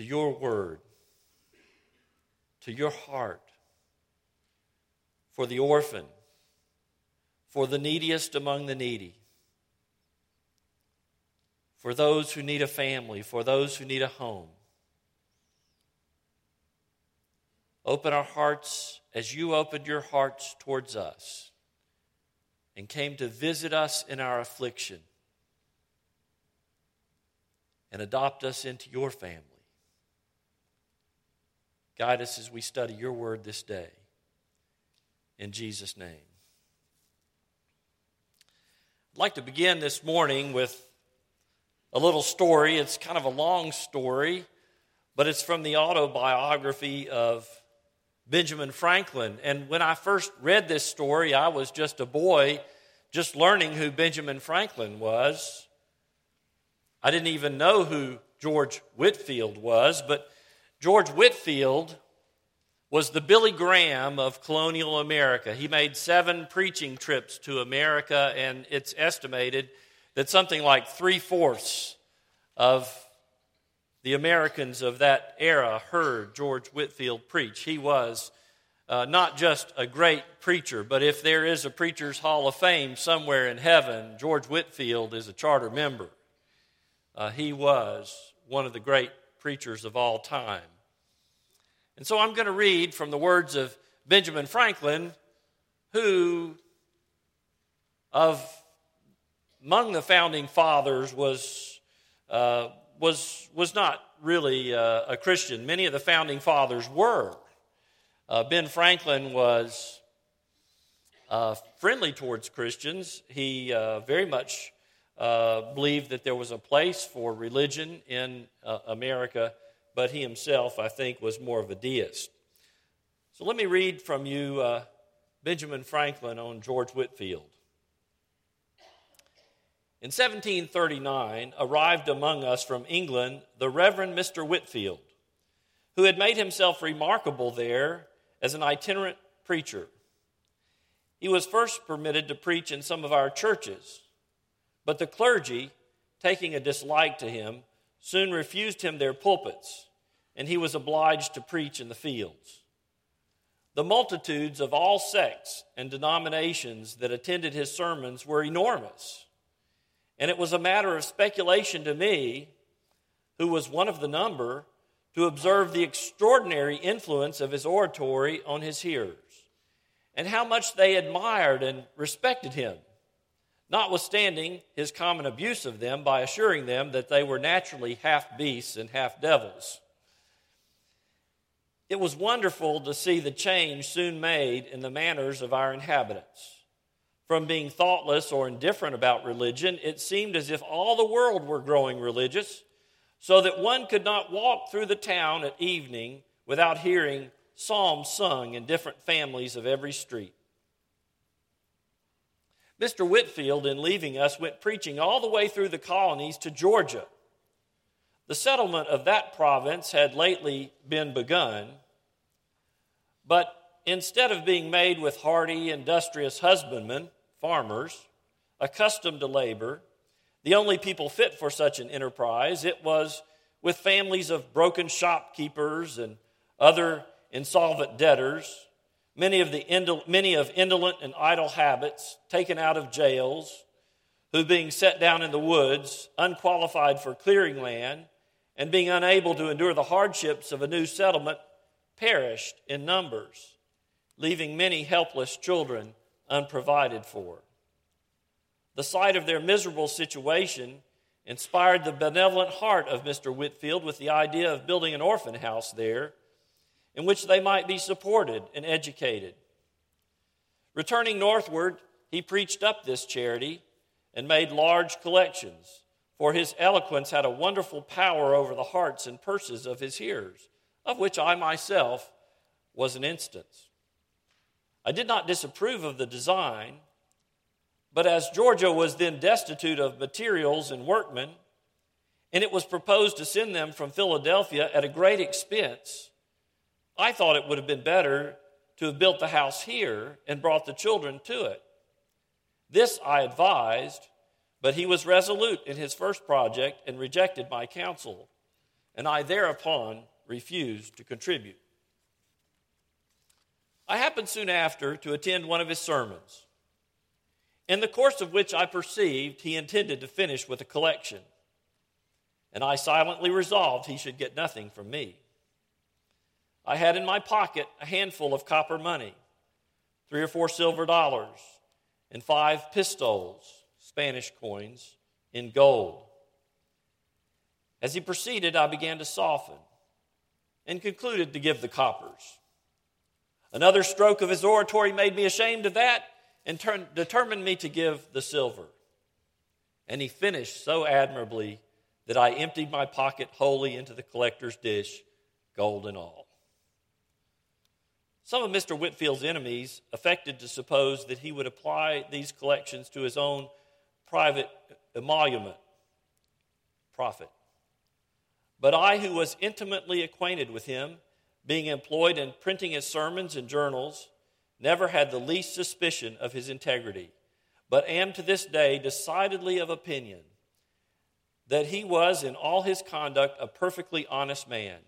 to your word, to your heart, for the orphan, for the neediest among the needy, for those who need a family, for those who need a home. Open our hearts as you opened your hearts towards us and came to visit us in our affliction and adopt us into your family. Guide us as we study your word this day. In Jesus' name. I'd like to begin this morning with a little story. It's kind of a long story, but it's from the autobiography of Benjamin Franklin. And when I first read this story, I was just a boy, just learning who Benjamin Franklin was. I didn't even know who George Whitefield was, but George Whitefield was the Billy Graham of colonial America. He made seven preaching trips to America, and it's estimated that something like three fourths of the Americans of that era heard George Whitefield preach. He was uh, not just a great preacher, but if there is a Preacher's Hall of Fame somewhere in heaven, George Whitefield is a charter member. Uh, he was one of the great preachers of all time. And so I'm going to read from the words of Benjamin Franklin, who, of among the founding fathers, was, uh, was, was not really uh, a Christian. Many of the founding fathers were. Uh, ben Franklin was uh, friendly towards Christians. He uh, very much uh, believed that there was a place for religion in uh, America, but he himself, I think, was more of a deist. So let me read from you uh, Benjamin Franklin on George Whitefield. In 1739, arrived among us from England the Reverend Mr. Whitefield, who had made himself remarkable there as an itinerant preacher. He was first permitted to preach in some of our churches but the clergy, taking a dislike to him, soon refused him their pulpits, and he was obliged to preach in the fields. The multitudes of all sects and denominations that attended his sermons were enormous, and it was a matter of speculation to me, who was one of the number, to observe the extraordinary influence of his oratory on his hearers, and how much they admired and respected him notwithstanding his common abuse of them by assuring them that they were naturally half beasts and half devils. It was wonderful to see the change soon made in the manners of our inhabitants. From being thoughtless or indifferent about religion, it seemed as if all the world were growing religious, so that one could not walk through the town at evening without hearing psalms sung in different families of every street. Mr. Whitefield, in leaving us, went preaching all the way through the colonies to Georgia. The settlement of that province had lately been begun, but instead of being made with hardy, industrious husbandmen, farmers, accustomed to labor, the only people fit for such an enterprise, it was with families of broken shopkeepers and other insolvent debtors many of, the indol- many of indolent and idle habits, taken out of jails, who being set down in the woods, unqualified for clearing land, and being unable to endure the hardships of a new settlement, perished in numbers, leaving many helpless children unprovided for. The sight of their miserable situation inspired the benevolent heart of Mr. Whitefield with the idea of building an orphan house there in which they might be supported and educated. Returning northward, he preached up this charity and made large collections, for his eloquence had a wonderful power over the hearts and purses of his hearers, of which I myself was an instance. I did not disapprove of the design, but as Georgia was then destitute of materials and workmen, and it was proposed to send them from Philadelphia at a great expense, I thought it would have been better to have built the house here and brought the children to it. This I advised, but he was resolute in his first project and rejected my counsel. and I thereupon refused to contribute. I happened soon after to attend one of his sermons, in the course of which I perceived he intended to finish with a collection, and I silently resolved he should get nothing from me. I had in my pocket a handful of copper money, three or four silver dollars, and five pistoles, Spanish coins, in gold. As he proceeded, I began to soften and concluded to give the coppers. Another stroke of his oratory made me ashamed of that and determined me to give the silver. And he finished so admirably that I emptied my pocket wholly into the collector's dish, gold and all. Some of Mr. Whitefield's enemies affected to suppose that he would apply these collections to his own private emolument, profit. But I, who was intimately acquainted with him, being employed in printing his sermons and journals, never had the least suspicion of his integrity, but am to this day decidedly of opinion that he was in all his conduct a perfectly honest man.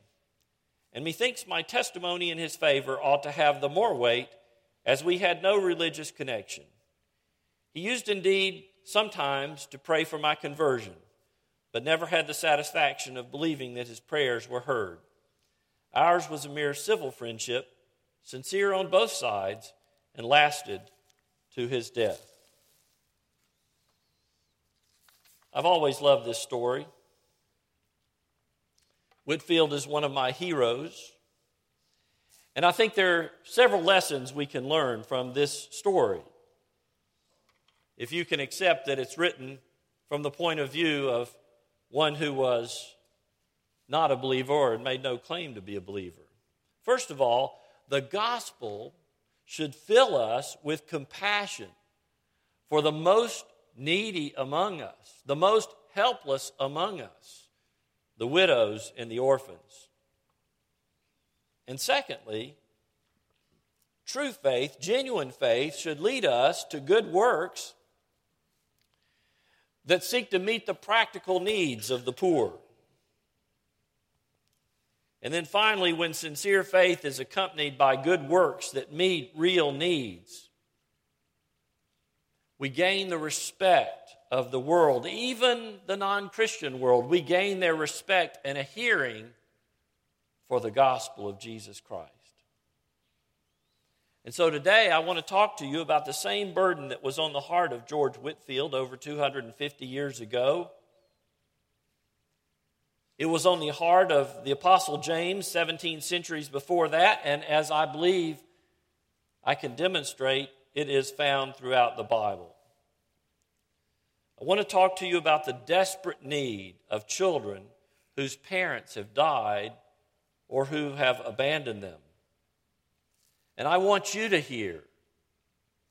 And methinks my testimony in his favor ought to have the more weight, as we had no religious connection. He used indeed sometimes to pray for my conversion, but never had the satisfaction of believing that his prayers were heard. Ours was a mere civil friendship, sincere on both sides, and lasted to his death. I've always loved this story. Whitefield is one of my heroes. And I think there are several lessons we can learn from this story. If you can accept that it's written from the point of view of one who was not a believer and made no claim to be a believer. First of all, the gospel should fill us with compassion for the most needy among us, the most helpless among us, the widows and the orphans. And secondly, true faith, genuine faith, should lead us to good works that seek to meet the practical needs of the poor. And then finally, when sincere faith is accompanied by good works that meet real needs, we gain the respect of the world, even the non Christian world. We gain their respect and a hearing for the gospel of Jesus Christ. And so today I want to talk to you about the same burden that was on the heart of George Whitefield over 250 years ago it was on the heart of the Apostle James 17 centuries before that, and as I believe I can demonstrate, it is found throughout the Bible. I want to talk to you about the desperate need of children whose parents have died or who have abandoned them. And I want you to hear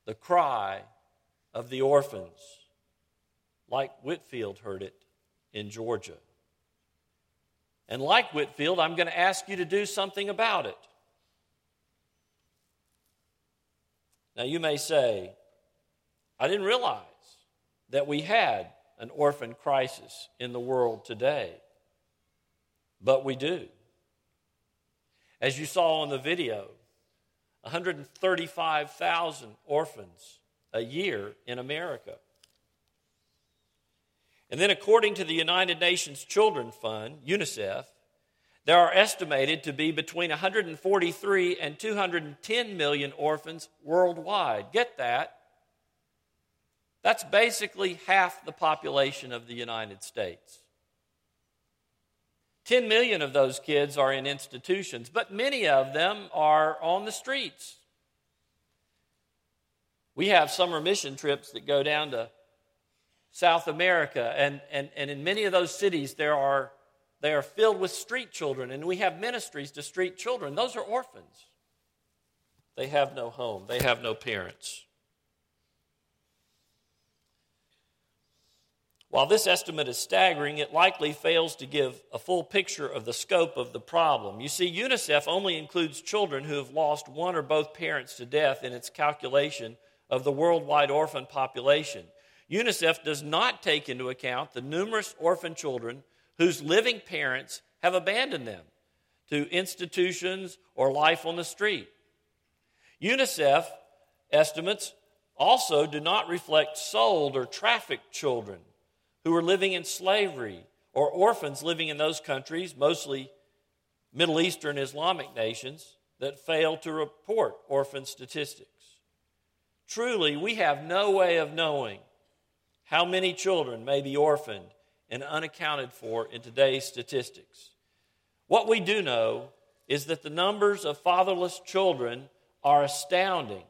the cry of the orphans, like Whitefield heard it in Georgia. And like Whitefield, I'm going to ask you to do something about it. Now, you may say, I didn't realize that we had an orphan crisis in the world today. But we do. As you saw in the video, 135,000 orphans a year in America. And then, according to the United Nations Children Fund, UNICEF, there are estimated to be between 143 and 210 million orphans worldwide. Get that? That's basically half the population of the United States. 10 million of those kids are in institutions, but many of them are on the streets. We have summer mission trips that go down to South America, and, and, and in many of those cities, there are, they are filled with street children, and we have ministries to street children. Those are orphans. They have no home, they have no parents. While this estimate is staggering, it likely fails to give a full picture of the scope of the problem. You see, UNICEF only includes children who have lost one or both parents to death in its calculation of the worldwide orphan population. UNICEF does not take into account the numerous orphan children whose living parents have abandoned them to institutions or life on the street. UNICEF estimates also do not reflect sold or trafficked children who are living in slavery or orphans living in those countries, mostly Middle Eastern Islamic nations, that fail to report orphan statistics. Truly, we have no way of knowing how many children may be orphaned and unaccounted for in today's statistics. What we do know is that the numbers of fatherless children are astounding.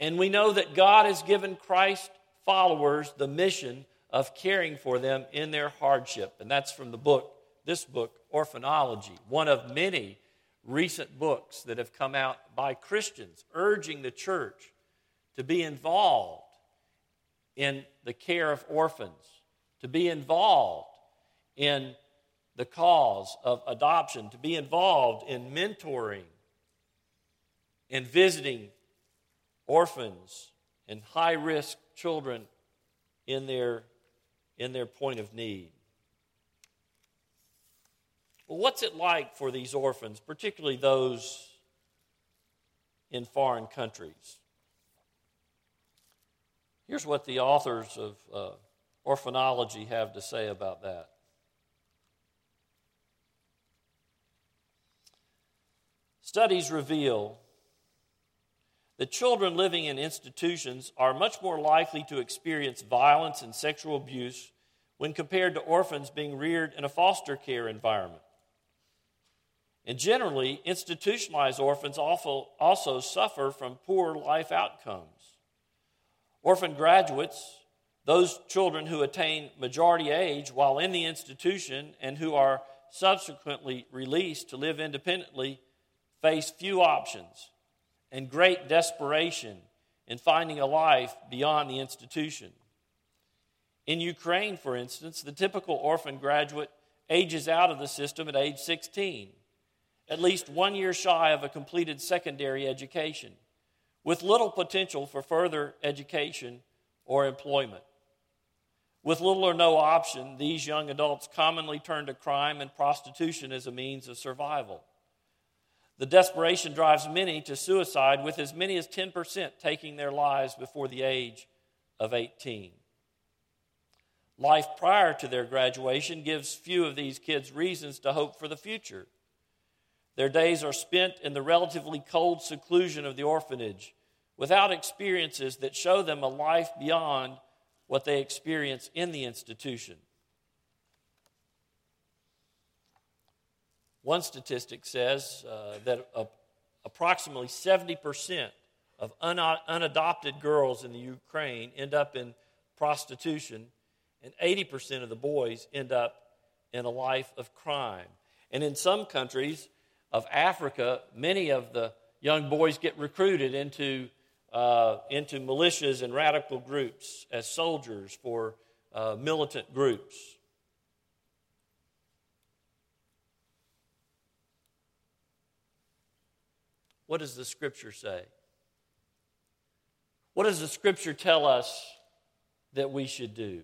And we know that God has given Christ followers the mission of caring for them in their hardship. And that's from the book, this book, Orphanology, one of many recent books that have come out by Christians urging the church to be involved in the care of orphans, to be involved in the cause of adoption, to be involved in mentoring and visiting orphans and high risk children in their, in their point of need. Well, what's it like for these orphans, particularly those in foreign countries? Here's what the authors of uh, orphanology have to say about that. Studies reveal that children living in institutions are much more likely to experience violence and sexual abuse when compared to orphans being reared in a foster care environment. And generally, institutionalized orphans also suffer from poor life outcomes. Orphan graduates, those children who attain majority age while in the institution and who are subsequently released to live independently, face few options and great desperation in finding a life beyond the institution. In Ukraine, for instance, the typical orphan graduate ages out of the system at age 16, at least one year shy of a completed secondary education, with little potential for further education or employment. With little or no option, these young adults commonly turn to crime and prostitution as a means of survival. The desperation drives many to suicide, with as many as 10% taking their lives before the age of 18. Life prior to their graduation gives few of these kids reasons to hope for the future. Their days are spent in the relatively cold seclusion of the orphanage without experiences that show them a life beyond what they experience in the institution. One statistic says uh, that uh, approximately 70% of un- unadopted girls in the Ukraine end up in prostitution, and 80% of the boys end up in a life of crime. And in some countries of Africa, many of the young boys get recruited into, uh, into militias and radical groups as soldiers for uh, militant groups. What does the scripture say? What does the scripture tell us that we should do?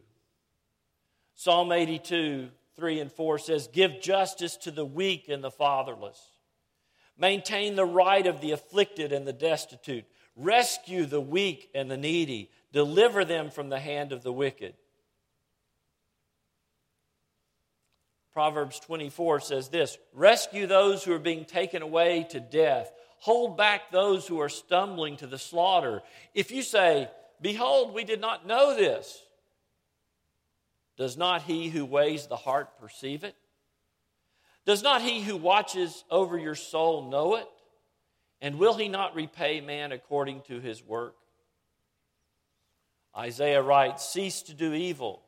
Psalm 82, 3 and 4 says, Give justice to the weak and the fatherless. Maintain the right of the afflicted and the destitute. Rescue the weak and the needy. Deliver them from the hand of the wicked. Proverbs 24 says this Rescue those who are being taken away to death hold back those who are stumbling to the slaughter. If you say, Behold, we did not know this, does not he who weighs the heart perceive it? Does not he who watches over your soul know it? And will he not repay man according to his work? Isaiah writes, Cease to do evil.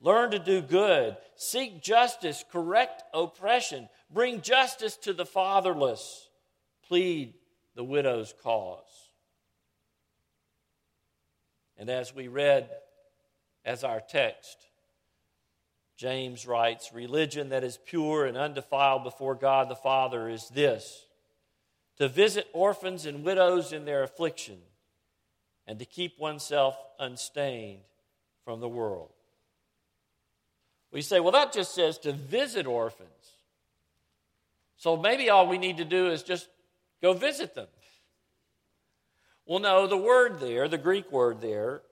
Learn to do good. Seek justice. Correct oppression. Bring justice to the fatherless plead the widow's cause. And as we read as our text, James writes, Religion that is pure and undefiled before God the Father is this to visit orphans and widows in their affliction, and to keep oneself unstained from the world. We say, well, that just says to visit orphans. So maybe all we need to do is just go visit them. Well, no, the word there, the Greek word there,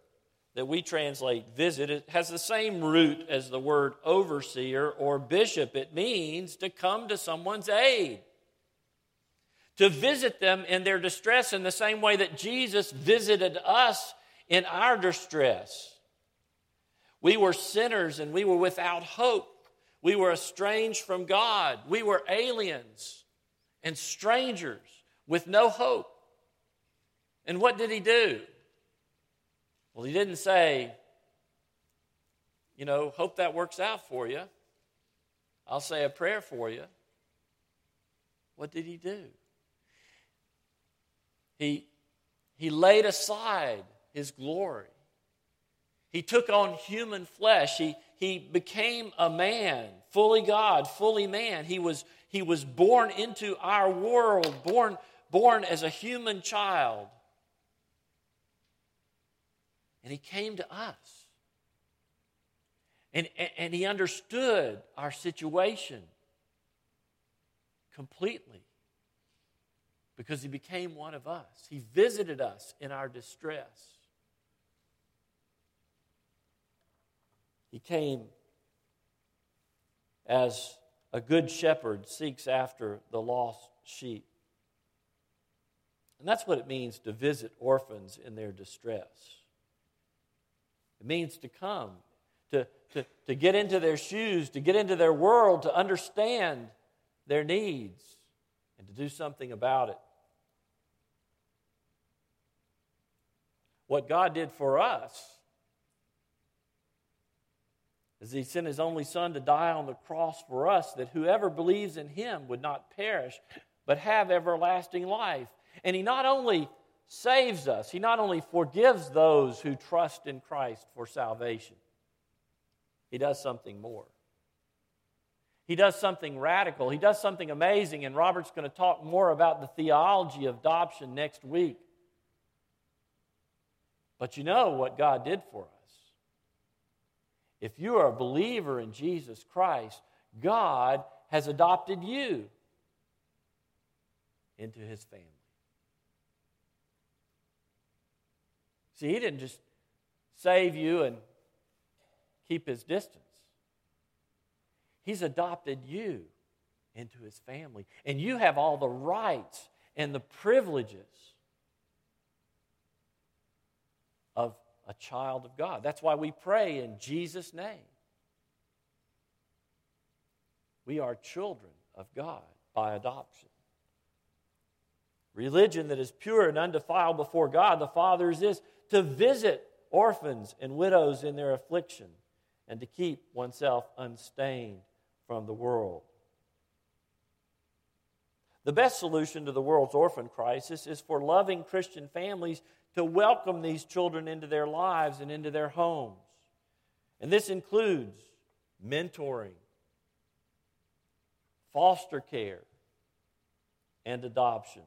that we translate visit, it has the same root as the word overseer or bishop. It means to come to someone's aid, to visit them in their distress in the same way that Jesus visited us in our distress. We were sinners and we were without hope. We were estranged from God. We were aliens and strangers with no hope. And what did he do? Well, he didn't say, you know, hope that works out for you. I'll say a prayer for you. What did he do? He, he laid aside his glory. He took on human flesh. He, he became a man, fully God, fully man. He was, he was born into our world, born, born as a human child. And he came to us. And, and he understood our situation completely because he became one of us. He visited us in our distress. He came as a good shepherd seeks after the lost sheep. And that's what it means to visit orphans in their distress. It means to come, to, to, to get into their shoes, to get into their world, to understand their needs, and to do something about it. What God did for us is He sent His only Son to die on the cross for us, that whoever believes in Him would not perish, but have everlasting life. And He not only saves us. He not only forgives those who trust in Christ for salvation, He does something more. He does something radical. He does something amazing, and Robert's going to talk more about the theology of adoption next week. But you know what God did for us. If you are a believer in Jesus Christ, God has adopted you into his family. See, he didn't just save you and keep his distance. He's adopted you into his family. And you have all the rights and the privileges of a child of God. That's why we pray in Jesus' name. We are children of God by adoption. Religion that is pure and undefiled before God the Father is this to visit orphans and widows in their affliction, and to keep oneself unstained from the world. The best solution to the world's orphan crisis is for loving Christian families to welcome these children into their lives and into their homes. And this includes mentoring, foster care, and adoption.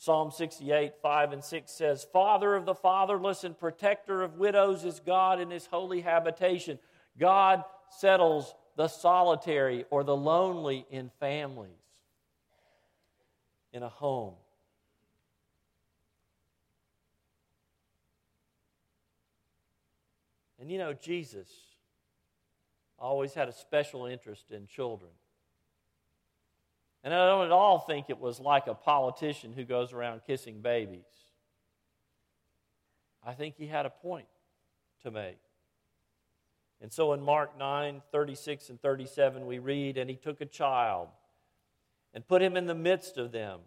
Psalm 68, 5 and 6 says, Father of the fatherless and protector of widows is God in his holy habitation. God settles the solitary or the lonely in families, in a home. And you know, Jesus always had a special interest in children. And I don't at all think it was like a politician who goes around kissing babies. I think he had a point to make. And so in Mark 9 36 and 37, we read, And he took a child and put him in the midst of them.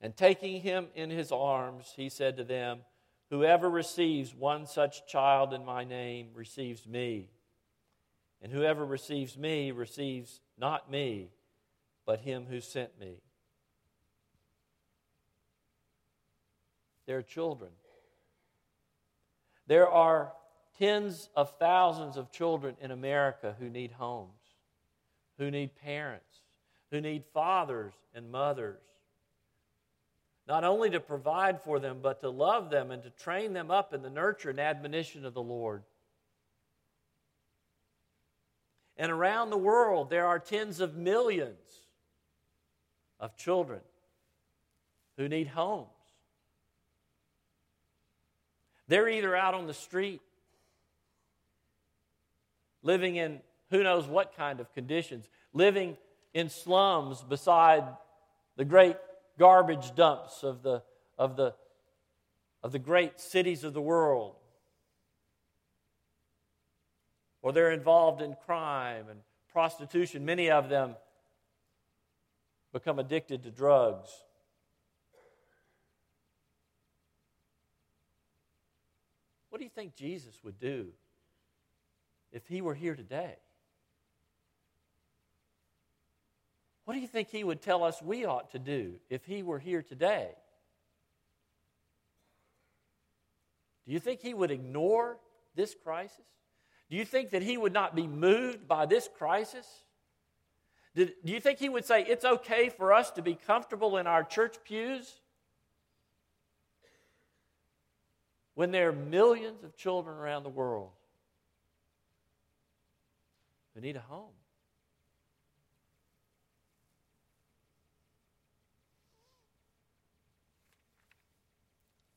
And taking him in his arms, he said to them, Whoever receives one such child in my name receives me. And whoever receives me receives not me but him who sent me. There are children. There are tens of thousands of children in America who need homes, who need parents, who need fathers and mothers. Not only to provide for them, but to love them and to train them up in the nurture and admonition of the Lord. And around the world, there are tens of millions of children who need homes. They're either out on the street, living in who knows what kind of conditions, living in slums beside the great garbage dumps of the, of the, of the great cities of the world. Or they're involved in crime and prostitution. Many of them become addicted to drugs. What do you think Jesus would do if he were here today? What do you think he would tell us we ought to do if he were here today? Do you think he would ignore this crisis? Do you think that he would not be moved by this crisis? Did, do you think he would say it's okay for us to be comfortable in our church pews when there are millions of children around the world who need a home?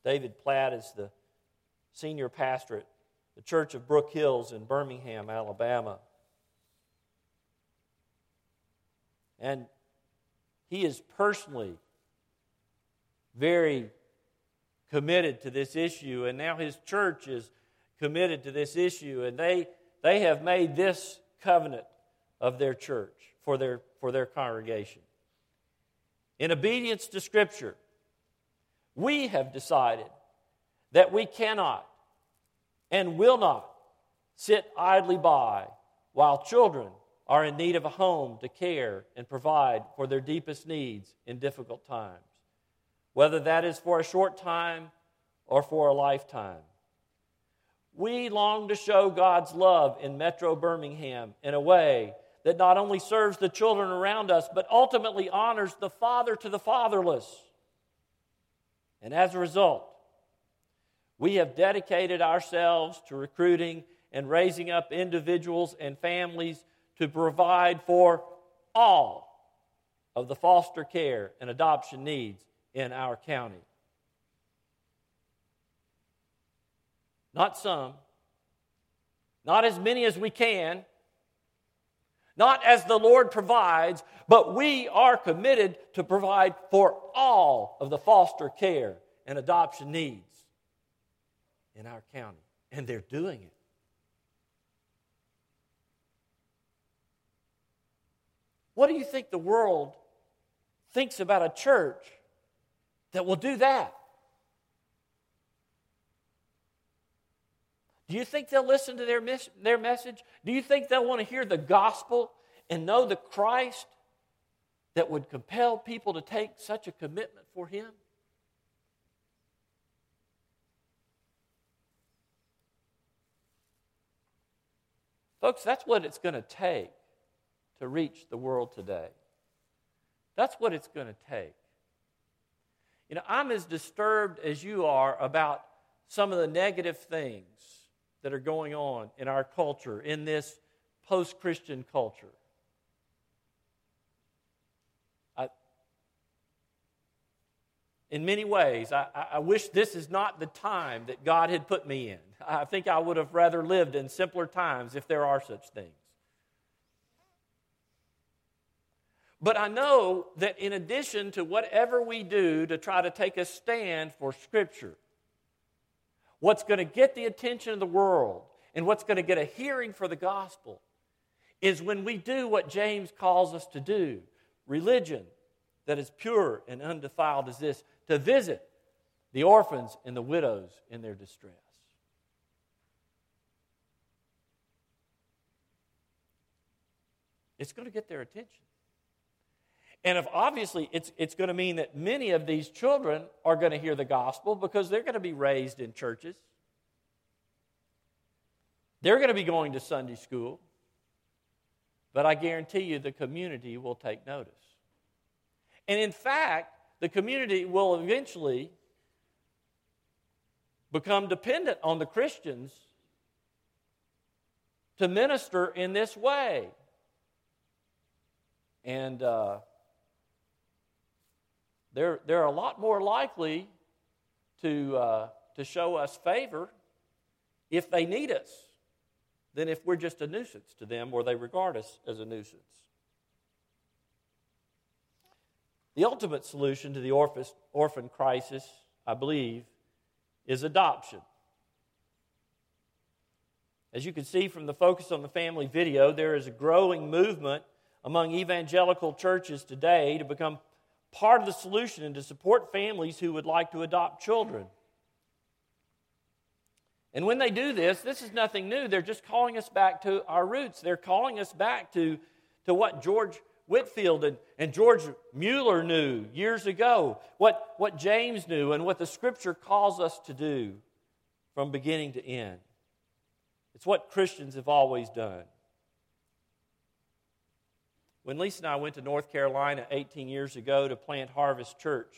David Platt is the senior pastor at the Church of Brook Hills in Birmingham, Alabama. And he is personally very committed to this issue, and now his church is committed to this issue, and they, they have made this covenant of their church for their, for their congregation. In obedience to Scripture, we have decided that we cannot and will not sit idly by while children are in need of a home to care and provide for their deepest needs in difficult times, whether that is for a short time or for a lifetime. We long to show God's love in Metro Birmingham in a way that not only serves the children around us, but ultimately honors the father to the fatherless. And as a result, we have dedicated ourselves to recruiting and raising up individuals and families to provide for all of the foster care and adoption needs in our county. Not some, not as many as we can, not as the Lord provides, but we are committed to provide for all of the foster care and adoption needs in our county. And they're doing it. What do you think the world thinks about a church that will do that? Do you think they'll listen to their, mis- their message? Do you think they'll want to hear the gospel and know the Christ that would compel people to take such a commitment for Him? Folks, that's what it's going to take to reach the world today. That's what it's going to take. You know, I'm as disturbed as you are about some of the negative things that are going on in our culture, in this post Christian culture. I, in many ways, I, I wish this is not the time that God had put me in. I think I would have rather lived in simpler times if there are such things. But I know that in addition to whatever we do to try to take a stand for Scripture, what's going to get the attention of the world and what's going to get a hearing for the gospel is when we do what James calls us to do religion that is pure and undefiled as this to visit the orphans and the widows in their distress. It's going to get their attention. And if obviously it's, it's going to mean that many of these children are going to hear the gospel because they're going to be raised in churches. They're going to be going to Sunday school. But I guarantee you the community will take notice. And in fact, the community will eventually become dependent on the Christians to minister in this way. And uh, they're, they're a lot more likely to, uh, to show us favor if they need us than if we're just a nuisance to them or they regard us as a nuisance. The ultimate solution to the orphan crisis, I believe, is adoption. As you can see from the Focus on the Family video, there is a growing movement among evangelical churches today to become part of the solution and to support families who would like to adopt children. And when they do this, this is nothing new. They're just calling us back to our roots. They're calling us back to, to what George Whitefield and, and George Mueller knew years ago, what, what James knew, and what the scripture calls us to do from beginning to end. It's what Christians have always done. When Lisa and I went to North Carolina 18 years ago to plant Harvest Church,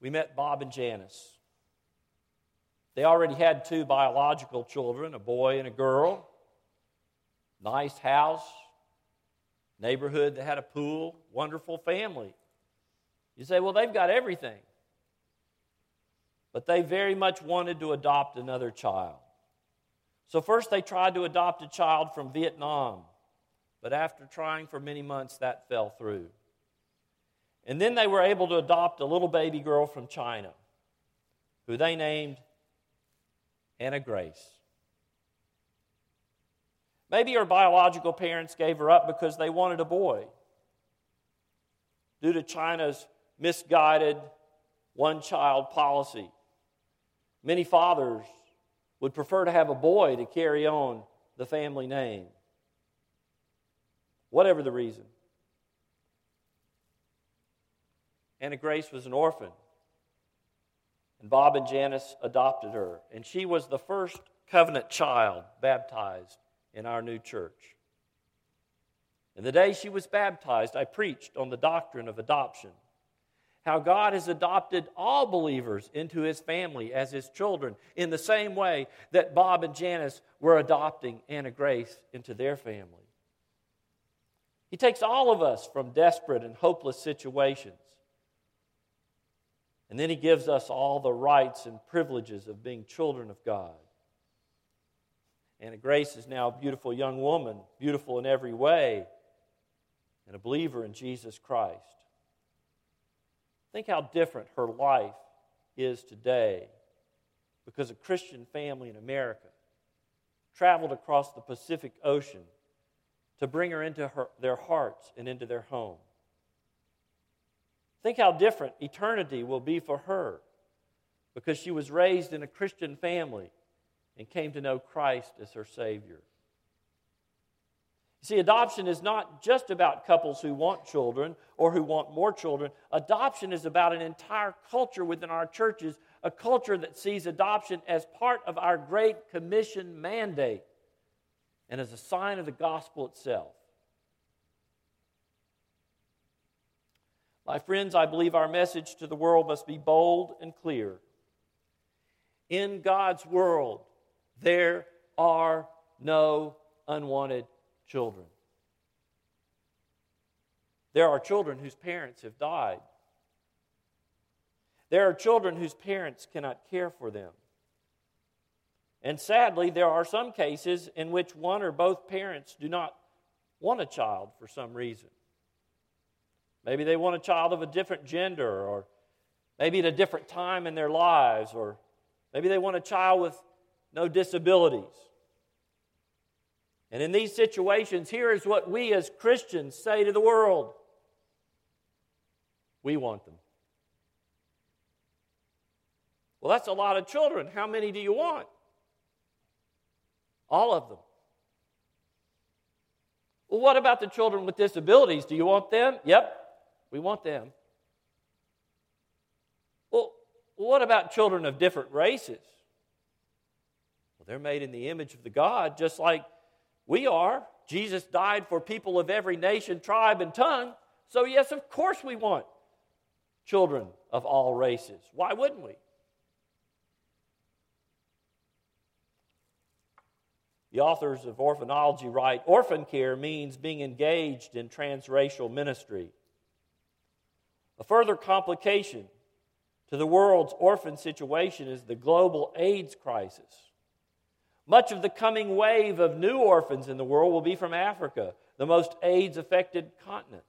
we met Bob and Janice. They already had two biological children, a boy and a girl. Nice house, neighborhood that had a pool, wonderful family. You say, well, they've got everything. But they very much wanted to adopt another child. So, first, they tried to adopt a child from Vietnam. But after trying for many months, that fell through. And then they were able to adopt a little baby girl from China, who they named Anna Grace. Maybe her biological parents gave her up because they wanted a boy. Due to China's misguided one child policy, many fathers would prefer to have a boy to carry on the family name. Whatever the reason. Anna Grace was an orphan. And Bob and Janice adopted her. And she was the first covenant child baptized in our new church. And the day she was baptized, I preached on the doctrine of adoption. How God has adopted all believers into his family as his children in the same way that Bob and Janice were adopting Anna Grace into their family. He takes all of us from desperate and hopeless situations and then he gives us all the rights and privileges of being children of God. Anna Grace is now a beautiful young woman, beautiful in every way, and a believer in Jesus Christ. Think how different her life is today because a Christian family in America traveled across the Pacific Ocean to bring her into her, their hearts and into their home. Think how different eternity will be for her because she was raised in a Christian family and came to know Christ as her Savior. See, adoption is not just about couples who want children or who want more children. Adoption is about an entire culture within our churches, a culture that sees adoption as part of our Great Commission mandate and as a sign of the gospel itself. My friends, I believe our message to the world must be bold and clear. In God's world, there are no unwanted children. There are children whose parents have died. There are children whose parents cannot care for them. And sadly, there are some cases in which one or both parents do not want a child for some reason. Maybe they want a child of a different gender, or maybe at a different time in their lives, or maybe they want a child with no disabilities. And in these situations, here is what we as Christians say to the world we want them. Well, that's a lot of children. How many do you want? All of them. Well, what about the children with disabilities? Do you want them? Yep, we want them. Well, what about children of different races? Well, they're made in the image of the God, just like we are. Jesus died for people of every nation, tribe, and tongue. So, yes, of course, we want children of all races. Why wouldn't we? The authors of orphanology write Orphan care means being engaged in transracial ministry. A further complication to the world's orphan situation is the global AIDS crisis. Much of the coming wave of new orphans in the world will be from Africa, the most AIDS affected continent.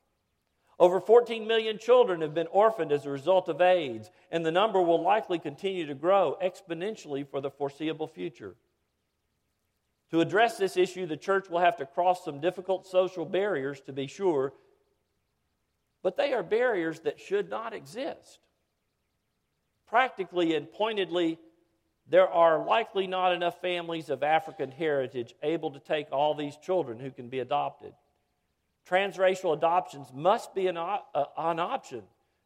Over 14 million children have been orphaned as a result of AIDS, and the number will likely continue to grow exponentially for the foreseeable future. To address this issue, the church will have to cross some difficult social barriers, to be sure, but they are barriers that should not exist. Practically and pointedly, there are likely not enough families of African heritage able to take all these children who can be adopted. Transracial adoptions must be an, uh, an option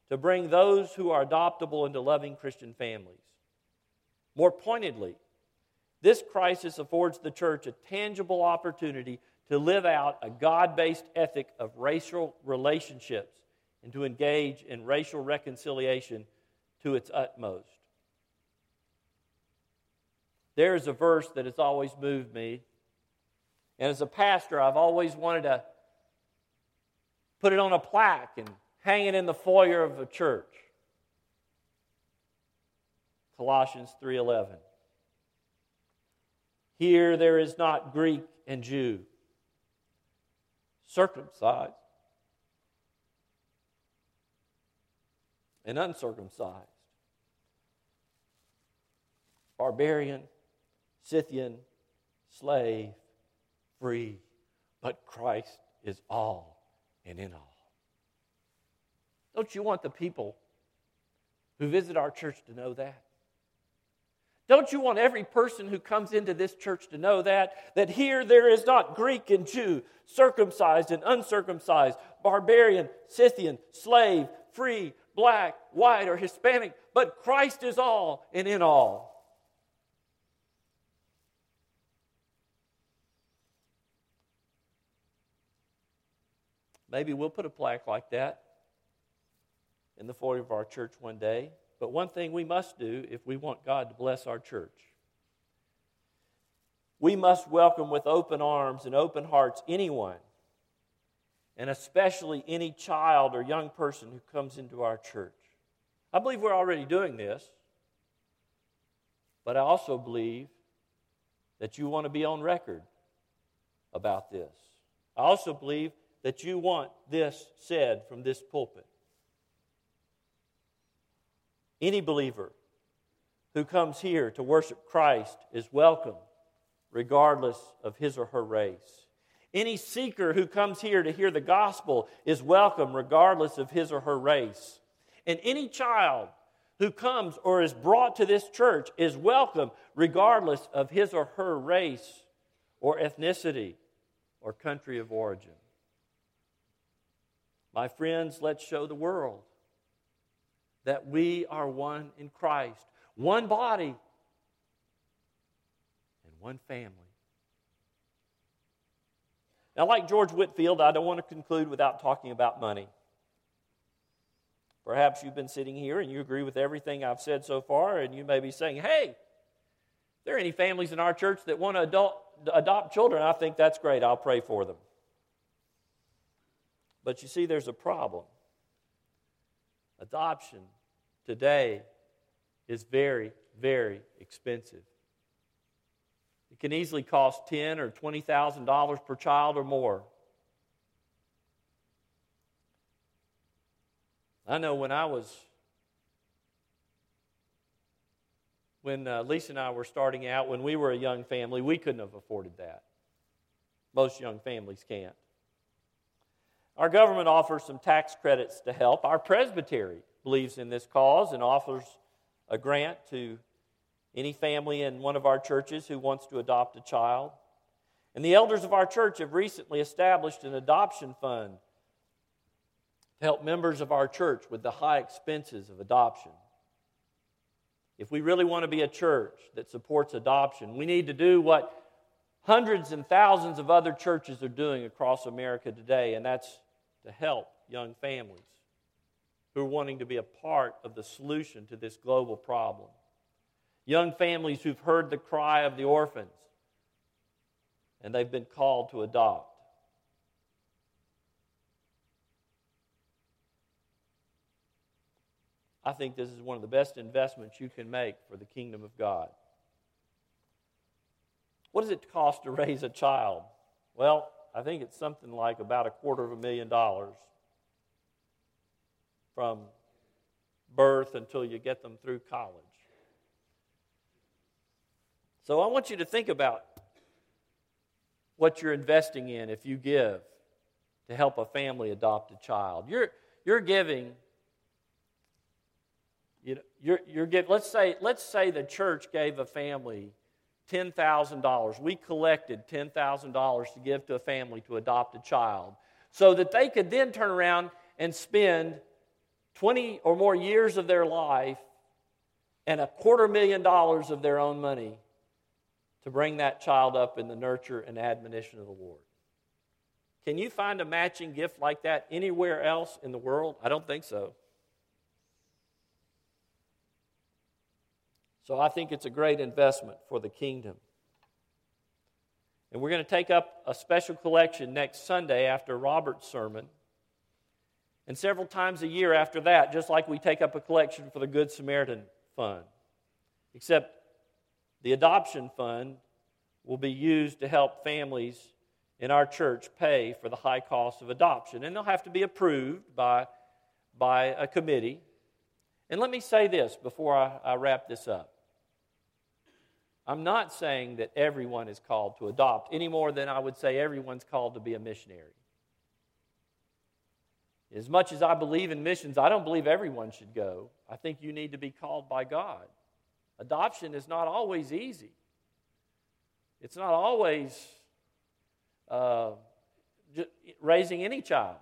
to bring those who are adoptable into loving Christian families. More pointedly, this crisis affords the church a tangible opportunity to live out a God based ethic of racial relationships and to engage in racial reconciliation to its utmost. There is a verse that has always moved me. And as a pastor, I've always wanted to put it on a plaque and hang it in the foyer of a church. Colossians 3:11. Here there is not Greek and Jew, circumcised and uncircumcised, barbarian Scythian, slave, free, but Christ is all and in all. Don't you want the people who visit our church to know that? Don't you want every person who comes into this church to know that? That here there is not Greek and Jew, circumcised and uncircumcised, barbarian, Scythian, slave, free, black, white, or Hispanic, but Christ is all and in all. Maybe we'll put a plaque like that in the foyer of our church one day. But one thing we must do if we want God to bless our church we must welcome with open arms and open hearts anyone, and especially any child or young person who comes into our church. I believe we're already doing this, but I also believe that you want to be on record about this. I also believe that you want this said from this pulpit. Any believer who comes here to worship Christ is welcome, regardless of his or her race. Any seeker who comes here to hear the gospel is welcome, regardless of his or her race. And any child who comes or is brought to this church is welcome, regardless of his or her race or ethnicity or country of origin. My friends, let's show the world that we are one in Christ, one body, and one family. Now, like George Whitefield, I don't want to conclude without talking about money. Perhaps you've been sitting here and you agree with everything I've said so far, and you may be saying, hey, there are any families in our church that want to adult, adopt children, I think that's great. I'll pray for them. But you see, there's a problem. Adoption today is very, very expensive. It can easily cost ten or twenty thousand dollars per child or more. I know when I was when uh, Lisa and I were starting out, when we were a young family, we couldn't have afforded that. Most young families can't. Our government offers some tax credits to help. Our presbytery believes in this cause and offers a grant to any family in one of our churches who wants to adopt a child. And the elders of our church have recently established an adoption fund to help members of our church with the high expenses of adoption. If we really want to be a church that supports adoption, we need to do what hundreds and thousands of other churches are doing across America today, and that's to help young families who are wanting to be a part of the solution to this global problem. Young families who've heard the cry of the orphans and they've been called to adopt. I think this is one of the best investments you can make for the kingdom of God. What does it cost to raise a child? Well, I think it's something like about a quarter of a million dollars from birth until you get them through college. So I want you to think about what you're investing in if you give to help a family adopt a child. You're, you're giving, you know, you're, you're let's, say, let's say the church gave a family $10,000. We collected $10,000 to give to a family to adopt a child so that they could then turn around and spend 20 or more years of their life and a quarter million dollars of their own money to bring that child up in the nurture and admonition of the Lord. Can you find a matching gift like that anywhere else in the world? I don't think so. So I think it's a great investment for the kingdom. And we're going to take up a special collection next Sunday after Robert's sermon. And several times a year after that, just like we take up a collection for the Good Samaritan Fund. Except the adoption fund will be used to help families in our church pay for the high cost of adoption. And they'll have to be approved by, by a committee. And let me say this before I, I wrap this up. I'm not saying that everyone is called to adopt any more than I would say everyone's called to be a missionary. As much as I believe in missions, I don't believe everyone should go. I think you need to be called by God. Adoption is not always easy, it's not always uh, raising any child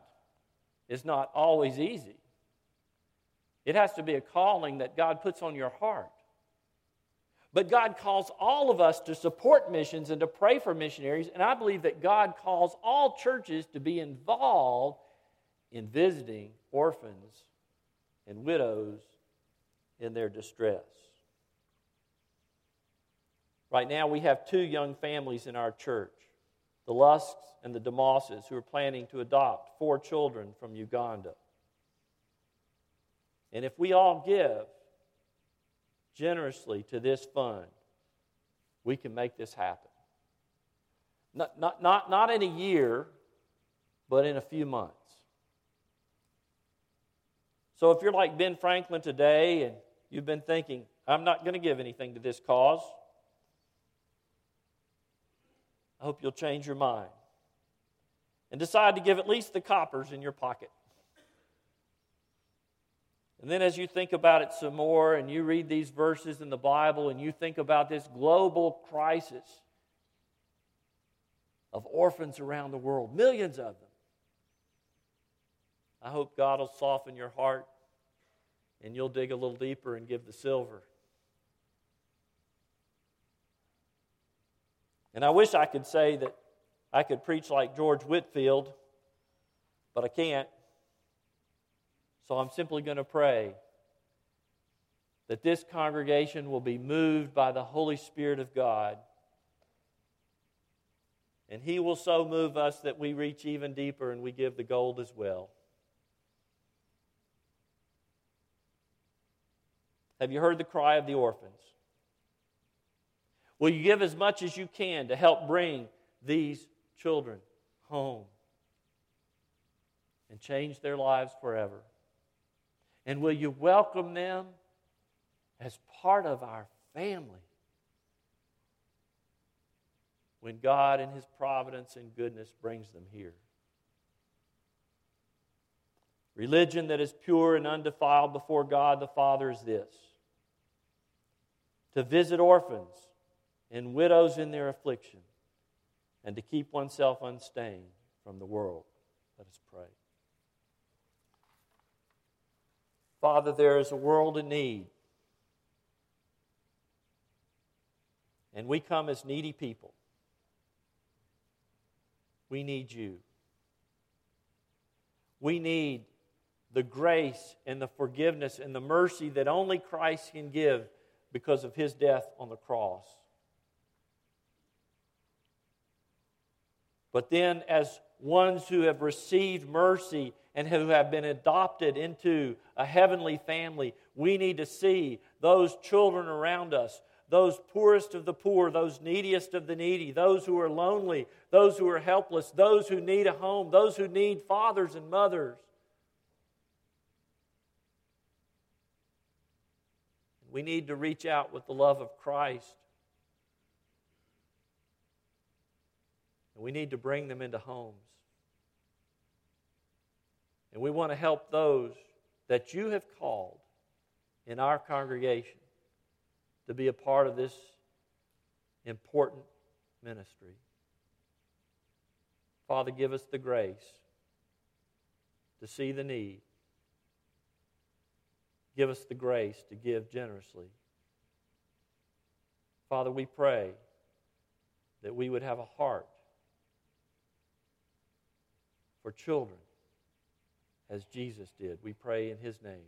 is not always easy. It has to be a calling that God puts on your heart. But God calls all of us to support missions and to pray for missionaries. And I believe that God calls all churches to be involved in visiting orphans and widows in their distress. Right now, we have two young families in our church the Lusks and the DeMosses, who are planning to adopt four children from Uganda. And if we all give, generously to this fund, we can make this happen. Not, not, not, not in a year, but in a few months. So if you're like Ben Franklin today and you've been thinking, I'm not going to give anything to this cause, I hope you'll change your mind and decide to give at least the coppers in your pocket. And then, as you think about it some more and you read these verses in the Bible and you think about this global crisis of orphans around the world, millions of them, I hope God will soften your heart and you'll dig a little deeper and give the silver. And I wish I could say that I could preach like George Whitefield, but I can't. So I'm simply going to pray that this congregation will be moved by the Holy Spirit of God. And He will so move us that we reach even deeper and we give the gold as well. Have you heard the cry of the orphans? Will you give as much as you can to help bring these children home and change their lives forever? And will you welcome them as part of our family? When God, in His providence and goodness, brings them here. Religion that is pure and undefiled before God the Father is this to visit orphans and widows in their affliction, and to keep oneself unstained from the world. Let us pray. Father, there is a world in need. And we come as needy people. We need you. We need the grace and the forgiveness and the mercy that only Christ can give because of his death on the cross. But then, as ones who have received mercy and who have been adopted into a heavenly family, we need to see those children around us, those poorest of the poor, those neediest of the needy, those who are lonely, those who are helpless, those who need a home, those who need fathers and mothers. We need to reach out with the love of Christ. And we need to bring them into homes. And we want to help those that you have called in our congregation to be a part of this important ministry. Father, give us the grace to see the need. Give us the grace to give generously. Father, we pray that we would have a heart for children as Jesus did. We pray in his name.